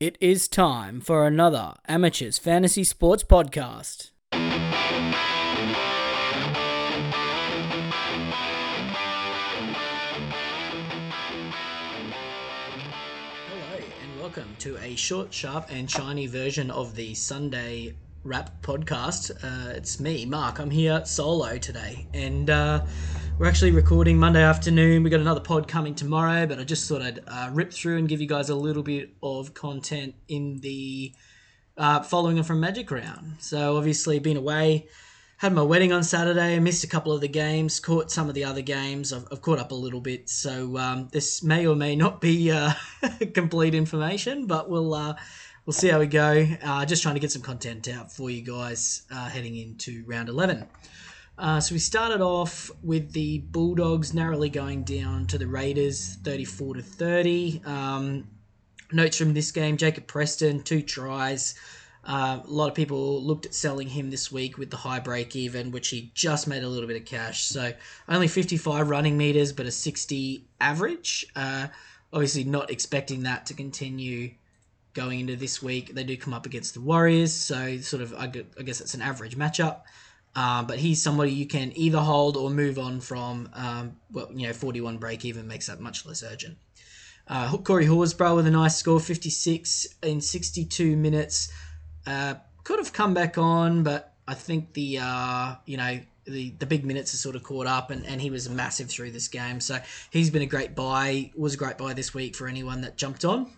It is time for another Amateurs Fantasy Sports Podcast. Hello, and welcome to a short, sharp, and shiny version of the Sunday Wrap podcast. Uh, it's me, Mark. I'm here solo today, and uh, we're actually recording Monday afternoon. We got another pod coming tomorrow, but I just thought I'd uh, rip through and give you guys a little bit of content in the uh, following from Magic Round. So obviously, been away. Had my wedding on Saturday. Missed a couple of the games. Caught some of the other games. I've, I've caught up a little bit. So um, this may or may not be uh, complete information, but we'll uh, we'll see how we go. Uh, just trying to get some content out for you guys uh, heading into round eleven. Uh, so we started off with the Bulldogs narrowly going down to the Raiders, thirty-four to thirty. Um, notes from this game: Jacob Preston, two tries. Uh, a lot of people looked at selling him this week with the high break even, which he just made a little bit of cash. So only 55 running meters, but a 60 average. Uh, obviously, not expecting that to continue going into this week. They do come up against the Warriors, so sort of I guess it's an average matchup. Uh, but he's somebody you can either hold or move on from. Um, well, you know, 41 break even makes that much less urgent. Uh, Corey Horsburgh with a nice score, 56 in 62 minutes. Uh, could have come back on, but I think the uh, you know the, the big minutes are sort of caught up, and, and he was massive through this game. So he's been a great buy. Was a great buy this week for anyone that jumped on.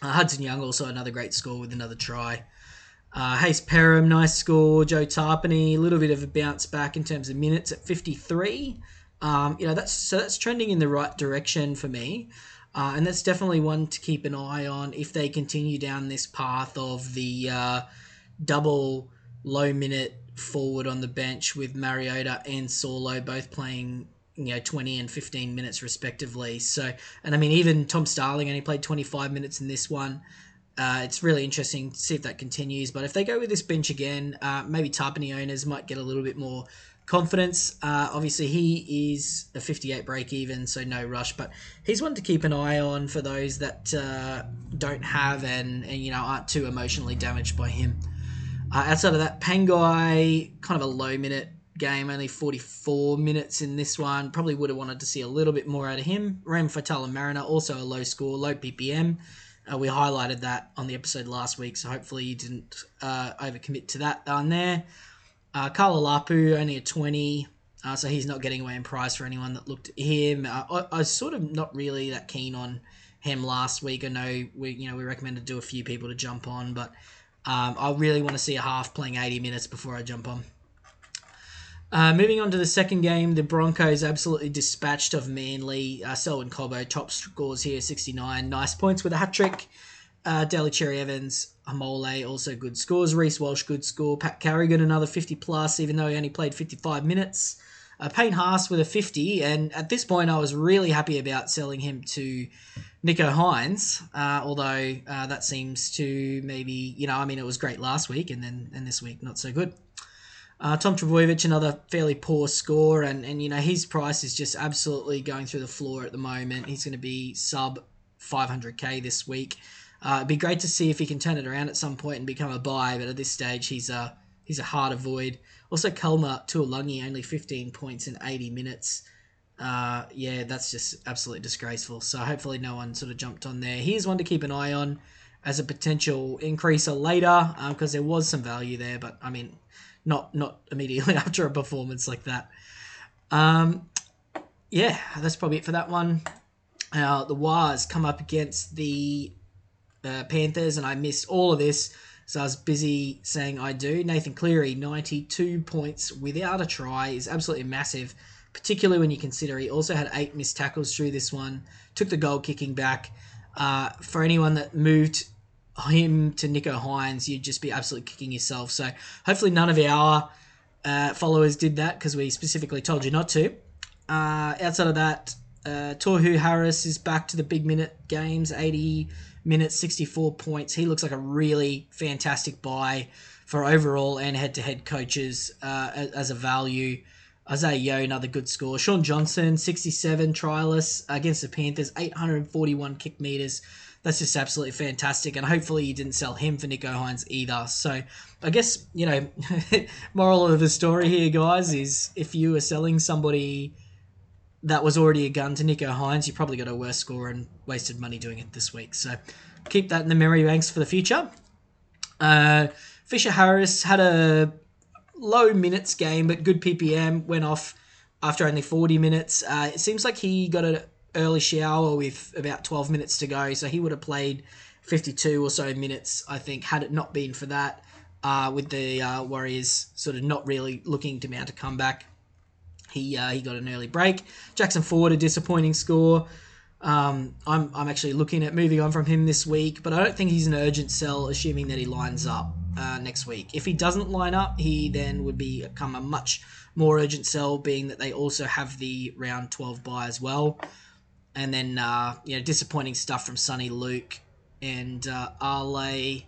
Uh, Hudson Young also another great score with another try. Uh, Hayze Perham, nice score. Joe Tapine, a little bit of a bounce back in terms of minutes at 53. Um, you know that's so that's trending in the right direction for me. Uh, and that's definitely one to keep an eye on if they continue down this path of the uh, double low minute forward on the bench with Mariota and Saulo both playing you know 20 and 15 minutes respectively. So and I mean even Tom Starling only played 25 minutes in this one. Uh, it's really interesting to see if that continues. But if they go with this bench again, uh, maybe Tapine owners might get a little bit more confidence. Uh, obviously, he is a 58 break even, so no rush. But he's one to keep an eye on for those that uh, don't have and, and you know aren't too emotionally damaged by him. Uh, outside of that, Pangai, kind of a low minute game, only 44 minutes in this one. Probably would have wanted to see a little bit more out of him. Ram Faitala-Mariner, also a low score, low PPM. Uh, we highlighted that on the episode last week, so hopefully you didn't uh, overcommit to that on there. Uh, Karl Oloapu, only a 20, uh, so he's not getting away in price for anyone that looked at him. Uh, I, I was sort of not really that keen on him last week. I know we, you know, we recommended to a few people to jump on, but um, I really want to see a half playing 80 minutes before I jump on. Uh, moving on to the second game, the Broncos absolutely dispatched of Manly. Uh, Selwyn Cobbo top scores here, 69. Nice points with a hat trick. Uh, Daly Cherry Evans, Haumole, also good scores. Reece Walsh, good score. Pat Carrigan, another 50 plus, even though he only played 55 minutes. Uh, Payne Haas with a 50, and at this point, I was really happy about selling him to Nicho Hynes, uh, although uh, that seems to maybe, you know, I mean, it was great last week, and then and this week, not so good. Uh, Tom Trbojevic, another fairly poor score, and, and you know his price is just absolutely going through the floor at the moment. He's going to be sub 500k this week. Uh, it'd be great to see if he can turn it around at some point and become a buy, but at this stage he's a he's a hard avoid. Also, Kalma Tuolungi only 15 points in 80 minutes. Uh, yeah, that's just absolutely disgraceful. So hopefully no one sort of jumped on there. Here's one to keep an eye on as a potential increaser later because um, there was some value there, but I mean not not immediately after a performance like that. Um, yeah, that's probably it for that one. Uh, the Wars come up against the uh, Panthers, and I missed all of this, so I was busy saying I do. Nathan Cleary, 92 points without a try, is absolutely massive, particularly when you consider he also had eight missed tackles through this one, took the goal kicking back. Uh, for anyone that moved him to Nicho Hynes, you'd just be absolutely kicking yourself. So hopefully none of our uh, followers did that because we specifically told you not to. Uh, outside of that, uh, Tohu Harris is back to the big minute games, 80 minutes, 64 points. He looks like a really fantastic buy for overall and head to head coaches uh, as a value. Isaah Yeo, another good score. Shaun Johnson, 67 trialists against the Panthers, 841 kick meters that's just absolutely fantastic. And hopefully you didn't sell him for Nicho Hynes either. So I guess, you know, moral of the story here, guys, is if you are selling somebody that was already a gun to Nicho Hynes, you probably got a worse score and wasted money doing it this week. So keep that in the memory banks for the future. Uh, Fisher Harris had a low minutes game, but good PPM. Went off after only 40 minutes. Uh, it seems like he got an early shower with about 12 minutes to go, so he would have played 52 or so minutes, I think, had it not been for that. Uh, with the uh, Warriors sort of not really looking to mount a comeback. He, uh, he got an early break. Jackson Ford, a disappointing score. Um, I'm, I'm actually looking at moving on from him this week, but I don't think he's an urgent sell, assuming that he lines up uh, next week. If he doesn't line up, he then would become a much more urgent sell, being that they also have the round 12 buy as well. And then, uh, you know, disappointing stuff from Sonny Luke and uh, Ale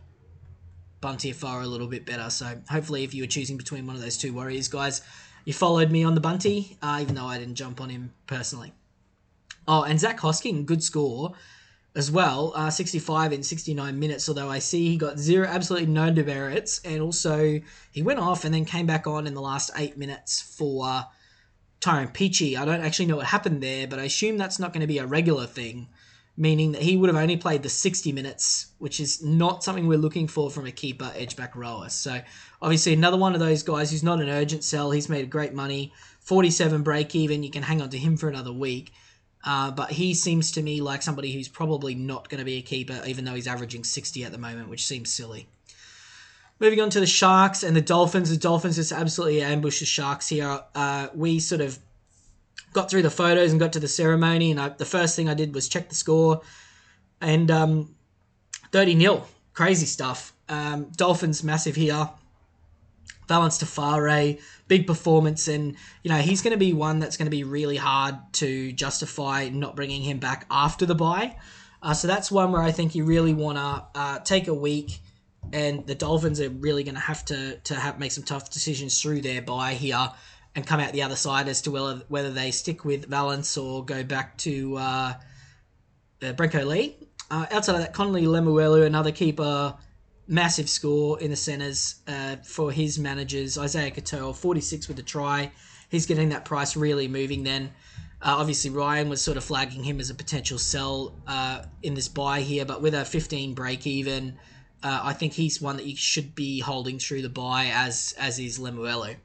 Bunty are a little bit better. So hopefully, if you were choosing between one of those two Warriors guys, you followed me on the Bunty, uh, even though I didn't jump on him personally. Oh, and Zach Hosking, good score as well, uh, 65 in 69 minutes. Although I see he got zero, absolutely no demerits, and also he went off and then came back on in the last eight minutes for Tyrone Peachey. I don't actually know what happened there, but I assume that's not going to be a regular thing, meaning that he would have only played the 60 minutes, which is not something we're looking for from a keeper edge back rower. So obviously another one of those guys who's not an urgent sell. He's made great money, 47 break even. You can hang on to him for another week. Uh, but he seems to me like somebody who's probably not going to be a keeper, even though he's averaging 60 at the moment, which seems silly. Moving on to the Sharks and the Dolphins. The Dolphins just absolutely ambushed the Sharks here. Uh, we sort of got through the photos and got to the ceremony, and I, the first thing I did was check the score, and um, 30 0. Crazy stuff. Um, Dolphins massive here. Valynce Te Whare, big performance, and you know he's going to be one that's going to be really hard to justify not bringing him back after the bye. Uh, so that's one where I think you really want to uh, take a week, and the Dolphins are really going to have to to have make some tough decisions through their bye here and come out the other side as to whether whether they stick with Valynce or go back to uh, uh, Brenko Lee. Uh, outside of that, Connelly Lemuelu, another keeper massive score in the centres uh, for his managers. Isaiah Katoa, 46 with a try. He's getting that price really moving then. Uh, obviously, Ryan was sort of flagging him as a potential sell uh, in this buy here, but with a 15 break even, uh, I think he's one that you should be holding through the buy as as is Lemuelu.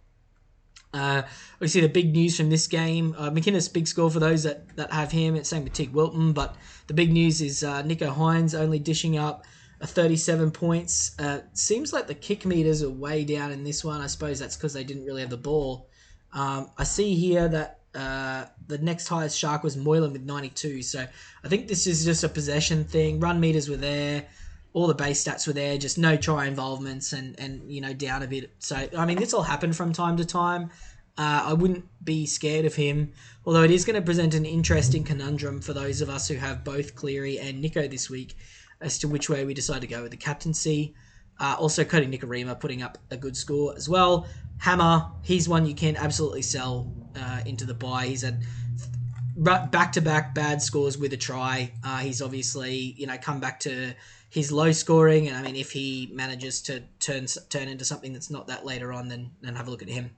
Uh, see the big news from this game. Uh, McInnes, big score for those that, that have him. It's same with Teig Wilton, but the big news is uh, Nicho Hynes only dishing up a 37 points. Uh, seems like the kick meters are way down in this one. I suppose that's because they didn't really have the ball. Um, I see here that uh, the next highest shark was Moylan with 92. So I think this is just a possession thing. Run meters were there. All the base stats were there, just no try involvements and, and you know, down a bit. So, I mean, this will happen from time to time. Uh, I wouldn't be scared of him, although it is going to present an interesting conundrum for those of us who have both Cleary and Nicho this week as to which way we decide to go with the captaincy. Uh, also, Kodi Nikorima putting up a good score as well. Hammer, he's one you can absolutely sell uh, into the buy. He's had back to back bad scores with a try. Uh, he's obviously you know come back to his low scoring, and I mean if he manages to turn turn into something that's not that later on, then then have a look at him.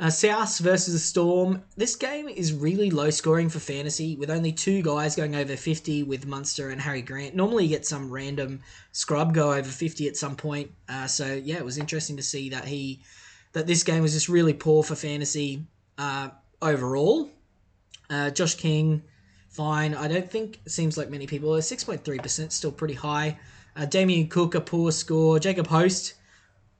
Uh, South versus the Storm. This game is really low scoring for fantasy, with only two guys going over 50 with Munster and Harry Grant. Normally, you get some random scrub go over 50 at some point. Uh, so yeah, it was interesting to see that he that this game was just really poor for fantasy uh, overall. Uh, Josh King, fine. I don't think seems like many people. 6.3% still pretty high. Uh, Damien Cook, a poor score. Jacob Host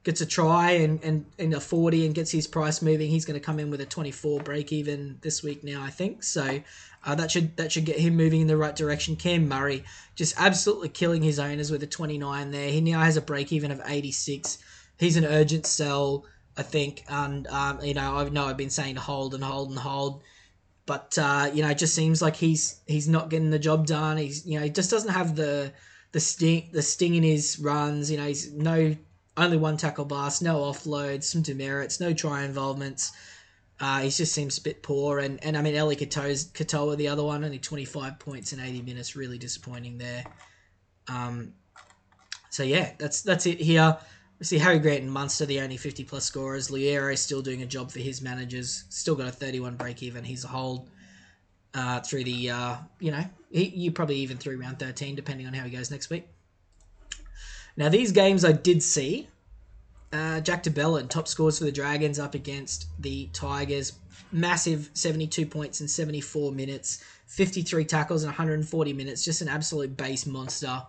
gets a try and, and, and a 40 and gets his price moving, he's going to come in with a 24 break even this week now, I think. So uh, that should that should get him moving in the right direction. Cam Murray just absolutely killing his owners with a 29 there. He now has a break even of 86. He's an urgent sell, I think. And, um, you know, I know I've been saying to hold and hold and hold. But, uh, you know, it just seems like he's he's not getting the job done. He's, you know, he just doesn't have the the sting the sting in his runs. You know, he's no only one tackle bust, no offloads, some demerits, no try involvements. Uh, he just seems a bit poor, and, and I mean Eli Katoa's, Katoa, the other one, only 25 points in 80 minutes, really disappointing there. Um, so yeah, that's that's it here. See Harry Grant and Munster, the only 50 plus scorers. Loiero still doing a job for his managers. Still got a 31 break even. He's a hold uh, through the, uh, you know, he, you probably even through round 13, depending on how he goes next week. Now, these games I did see. Uh, Jack de Belin, top scores for the Dragons up against the Tigers. Massive 72 points in 74 minutes, 53 tackles in 140 minutes. Just an absolute base monster.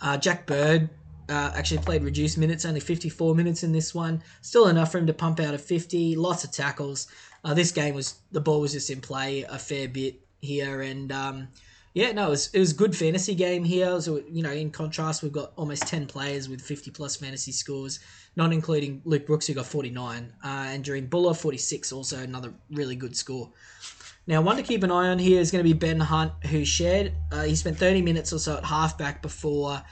Uh, Jack Bird uh, actually played reduced minutes, only 54 minutes in this one. Still enough for him to pump out a 50. Lots of tackles. Uh, this game was the ball was just in play a fair bit here, and um, yeah, no, it was, it was good fantasy game here. So you know, in contrast, we've got almost 10 players with 50 plus fantasy scores, not including Luke Brooks who got 49, uh, and Jahream Bula 46, also another really good score. Now, one to keep an eye on here is going to be Ben Hunt, who shared. Uh, he spent 30 minutes or so at halfback before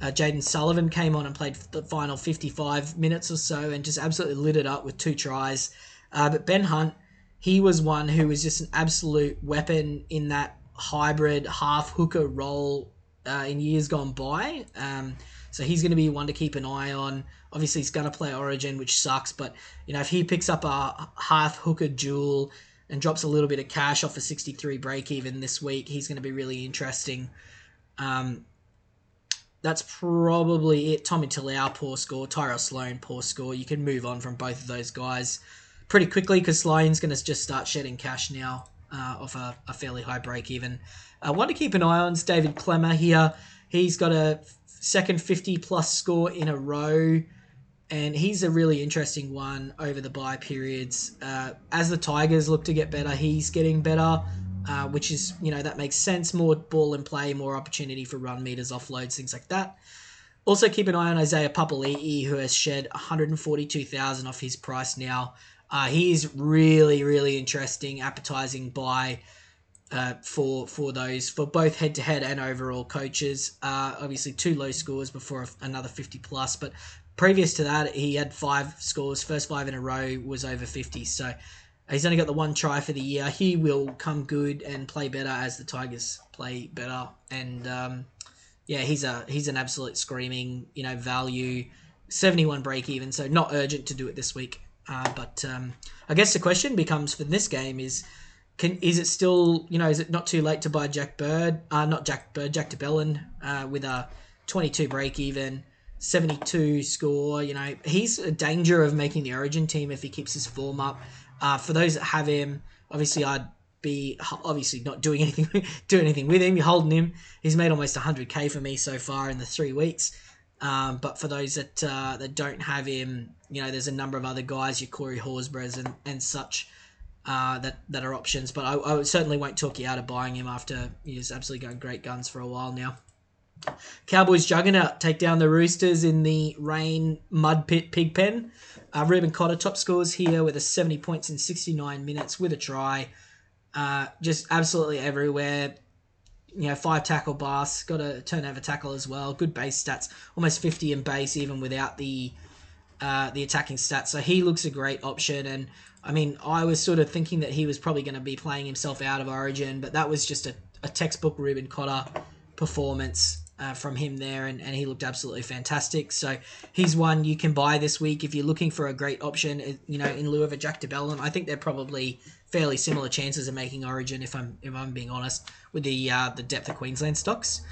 uh, Jayden Sullivan came on and played the final 55 minutes or so and just absolutely lit it up with two tries. Uh, but Ben Hunt, he was one who was just an absolute weapon in that hybrid half hooker role uh, in years gone by. Um, so he's going to be one to keep an eye on. Obviously, he's going to play Origin, which sucks. But you know, if he picks up a half hooker duel and drops a little bit of cash off a 63 break even this week, he's going to be really interesting. Um, that's probably it. Tommy Talau, poor score. Tyrell Sloan, poor score. You can move on from both of those guys pretty quickly because Sloan's going to just start shedding cash now uh, off a, a, fairly high break even. Uh, one to keep an eye on David Klemmer here. He's got a second 50 plus score in a row, and he's a really interesting one over the buy periods. Uh, as the Tigers look to get better, he's getting better uh, which is, you know, that makes sense. More ball in play, more opportunity for run meters, offloads, things like that. Also, keep an eye on Isaiah Papali'i, who has shed 142,000 off his price now. Uh, he's really, really interesting, appetizing buy uh, for for those for both head to head and overall coaches. Uh, obviously, two low scores before another 50 plus, but previous to that, he had five scores. First five in a row was over 50. So He's only got the one try for the year. He will come good and play better as the Tigers play better. And um, yeah, he's a he's an absolute screaming you know value. Seventy one break even, so not urgent to do it this week. Uh, but um, I guess the question becomes for this game is. Can, is it still you know is it not too late to buy Jack Bird uh, not Jack Bird Jack de Belin uh, with a 22 break even 72 score you know he's a danger of making the origin team if he keeps his form up uh, for those that have him, obviously I'd be obviously not doing anything doing anything with him. You're holding him. He's made almost 100k for me so far in the three weeks. Um, but for those that uh, that don't have him, you know, there's a number of other guys, your Corey Horsburghs and, and such, uh, that that are options. But I, I, certainly won't talk you out of buying him after he's absolutely going great guns for a while now. Cowboys juggernaut take down the Roosters in the rain mud pit pig pen. Uh, Reuben Cotter top scores here with a 70 points in 69 minutes with a try. Uh, just absolutely everywhere. You know, five tackle bus, got a turnover tackle as well. Good base stats, almost 50 in base even without the uh, the attacking stats. So he looks a great option. And I mean, I was sort of thinking that he was probably going to be playing himself out of Origin, but that was just a, a textbook Reuben Cotter performance uh, from him there, and, and he looked absolutely fantastic. So he's one you can buy this week if you're looking for a great option. Uh, you know, in lieu of a Jack de Belin, I think they're probably fairly similar chances of making Origin. If I'm if I'm being honest with the uh, the depth of Queensland stocks.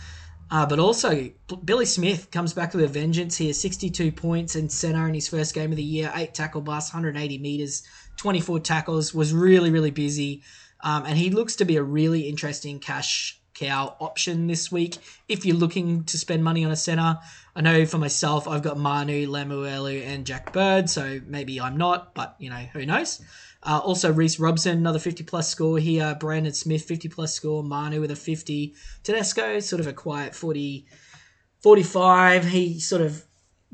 Uh, but also, Billy Smith comes back with a vengeance here. 62 points in centre in his first game of the year. Eight tackle bus, 180 metres, 24 tackles. Was really, really busy. Um, and he looks to be a really interesting cash cow option this week if you're looking to spend money on a center. I know for myself, I've got Manu, Lemuelu, and Jack Bird, so maybe I'm not, but you know, who knows. Uh, also, Reece Robson, another 50 plus score here. Brandon Smith, 50 plus score. Manu with a 50. Tedesco, sort of a quiet 40, 45. He sort of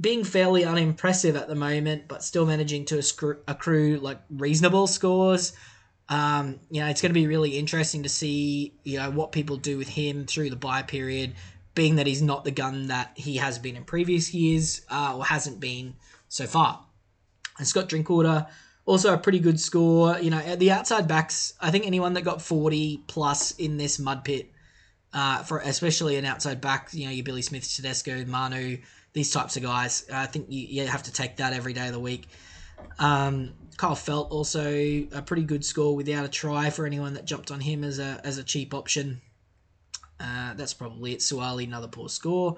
being fairly unimpressive at the moment, but still managing to accrue like reasonable scores. Um, you know, it's going to be really interesting to see, you know, what people do with him through the buy period, being that he's not the gun that he has been in previous years uh, or hasn't been so far. And Scott Drinkwater, Also, a pretty good score. You know, at the outside backs. I think anyone that got forty plus in this mud pit, uh, for especially an outside back, you know, your Billy Smith, Tedesco, Manu, these types of guys. I think you, you have to take that every day of the week. Um, Kyle Feldt also a pretty good score without a try for anyone that jumped on him as a as a cheap option. Uh, that's probably it. Suaalii, another poor score.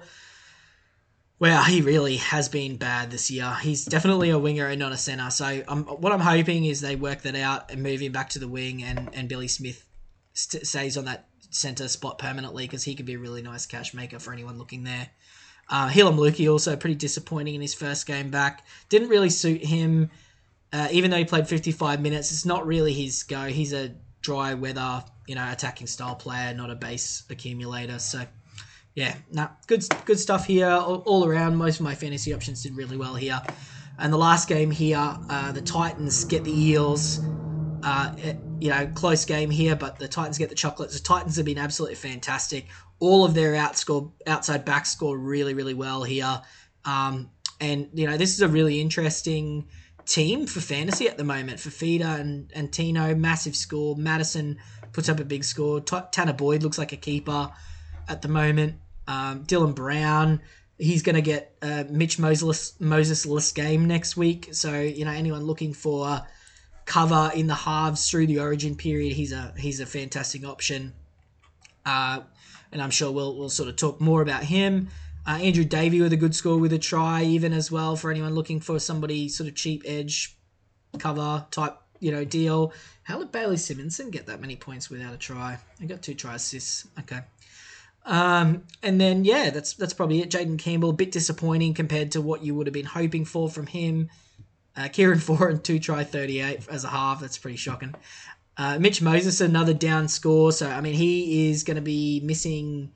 Well, he really has been bad this year. He's definitely a winger and not a centre. So um, what I'm hoping is they work that out and move him back to the wing, and, and Billy Smith st- stays on that centre spot permanently because he could be a really nice cash maker for anyone looking there. Uh, Luki also pretty disappointing in his first game back. Didn't really suit him, uh, even though he played 55 minutes. It's not really his go. He's a dry weather, you know, attacking style player, not a base accumulator. So yeah, nah, good good stuff here all, all, around. Most of my fantasy options did really well here. And the last game here, uh, the Titans get the Eels. Uh, it, you know, close game here, but the Titans get the chocolates. The Titans have been absolutely fantastic. All of their outscore outside back score really, really well here. Um, and you know, this is a really interesting team for fantasy at the moment. For Fifita and, and Tino, massive score. Madison puts up a big score. T- Tanah Boyd looks like a keeper at the moment. Um, Dylan Brown, he's going to get uh, Mitch Moses Moses game next week. So you know anyone looking for cover in the halves through the Origin period, he's a he's a fantastic option. Uh, and I'm sure we'll we'll sort of talk more about him. Uh, Andrew Davey with a good score with a try, even as well for anyone looking for somebody sort of cheap edge cover type you know deal. How did Bailey Simonsson get that many points without a try? I got two try assists. Okay. Um, and then yeah, that's that's probably it. Jayden Campbell, a bit disappointing compared to what you would have been hoping for from him. Uh, Kieran Foran two try thirty eight as a half. That's pretty shocking. Uh, Mitch Moses another down score. So I mean he is going to be missing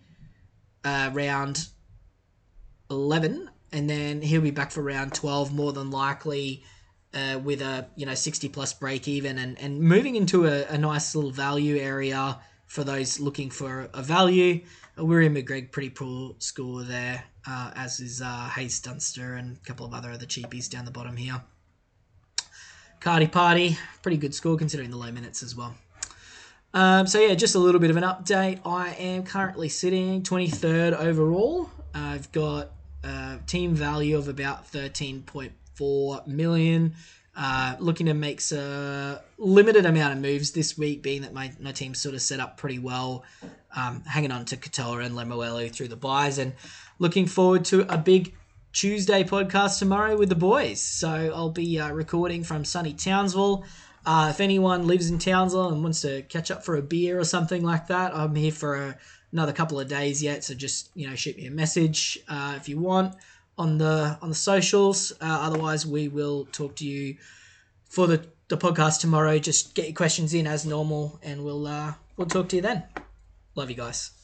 uh, round eleven, and then he'll be back for round twelve more than likely. Uh, with a you know 60 plus break even and, and moving into a, a nice little value area for those looking for a value. William McGregor, pretty poor score there, uh, as is uh, Haze Dunster and a couple of other other cheapies down the bottom here. Cardi Party, pretty good score considering the low minutes as well. Um, so yeah, just a little bit of an update. I am currently sitting 23rd overall. I've got a team value of about 13.4 million. Uh, looking to make a limited amount of moves this week, being that my, my team's sort of set up pretty well, um, hanging on to Katoa and Lemuelu through the buys, and looking forward to a big Tuesday podcast tomorrow with the boys. So I'll be uh, recording from sunny Townsville. Uh, if anyone lives in Townsville and wants to catch up for a beer or something like that, I'm here for a, another couple of days yet. So just you know shoot me a message uh, if you want on the on the socials. Uh, otherwise, we will talk to you for the, the podcast tomorrow. Just get your questions in as normal, and we'll uh, we'll talk to you then. Love you guys.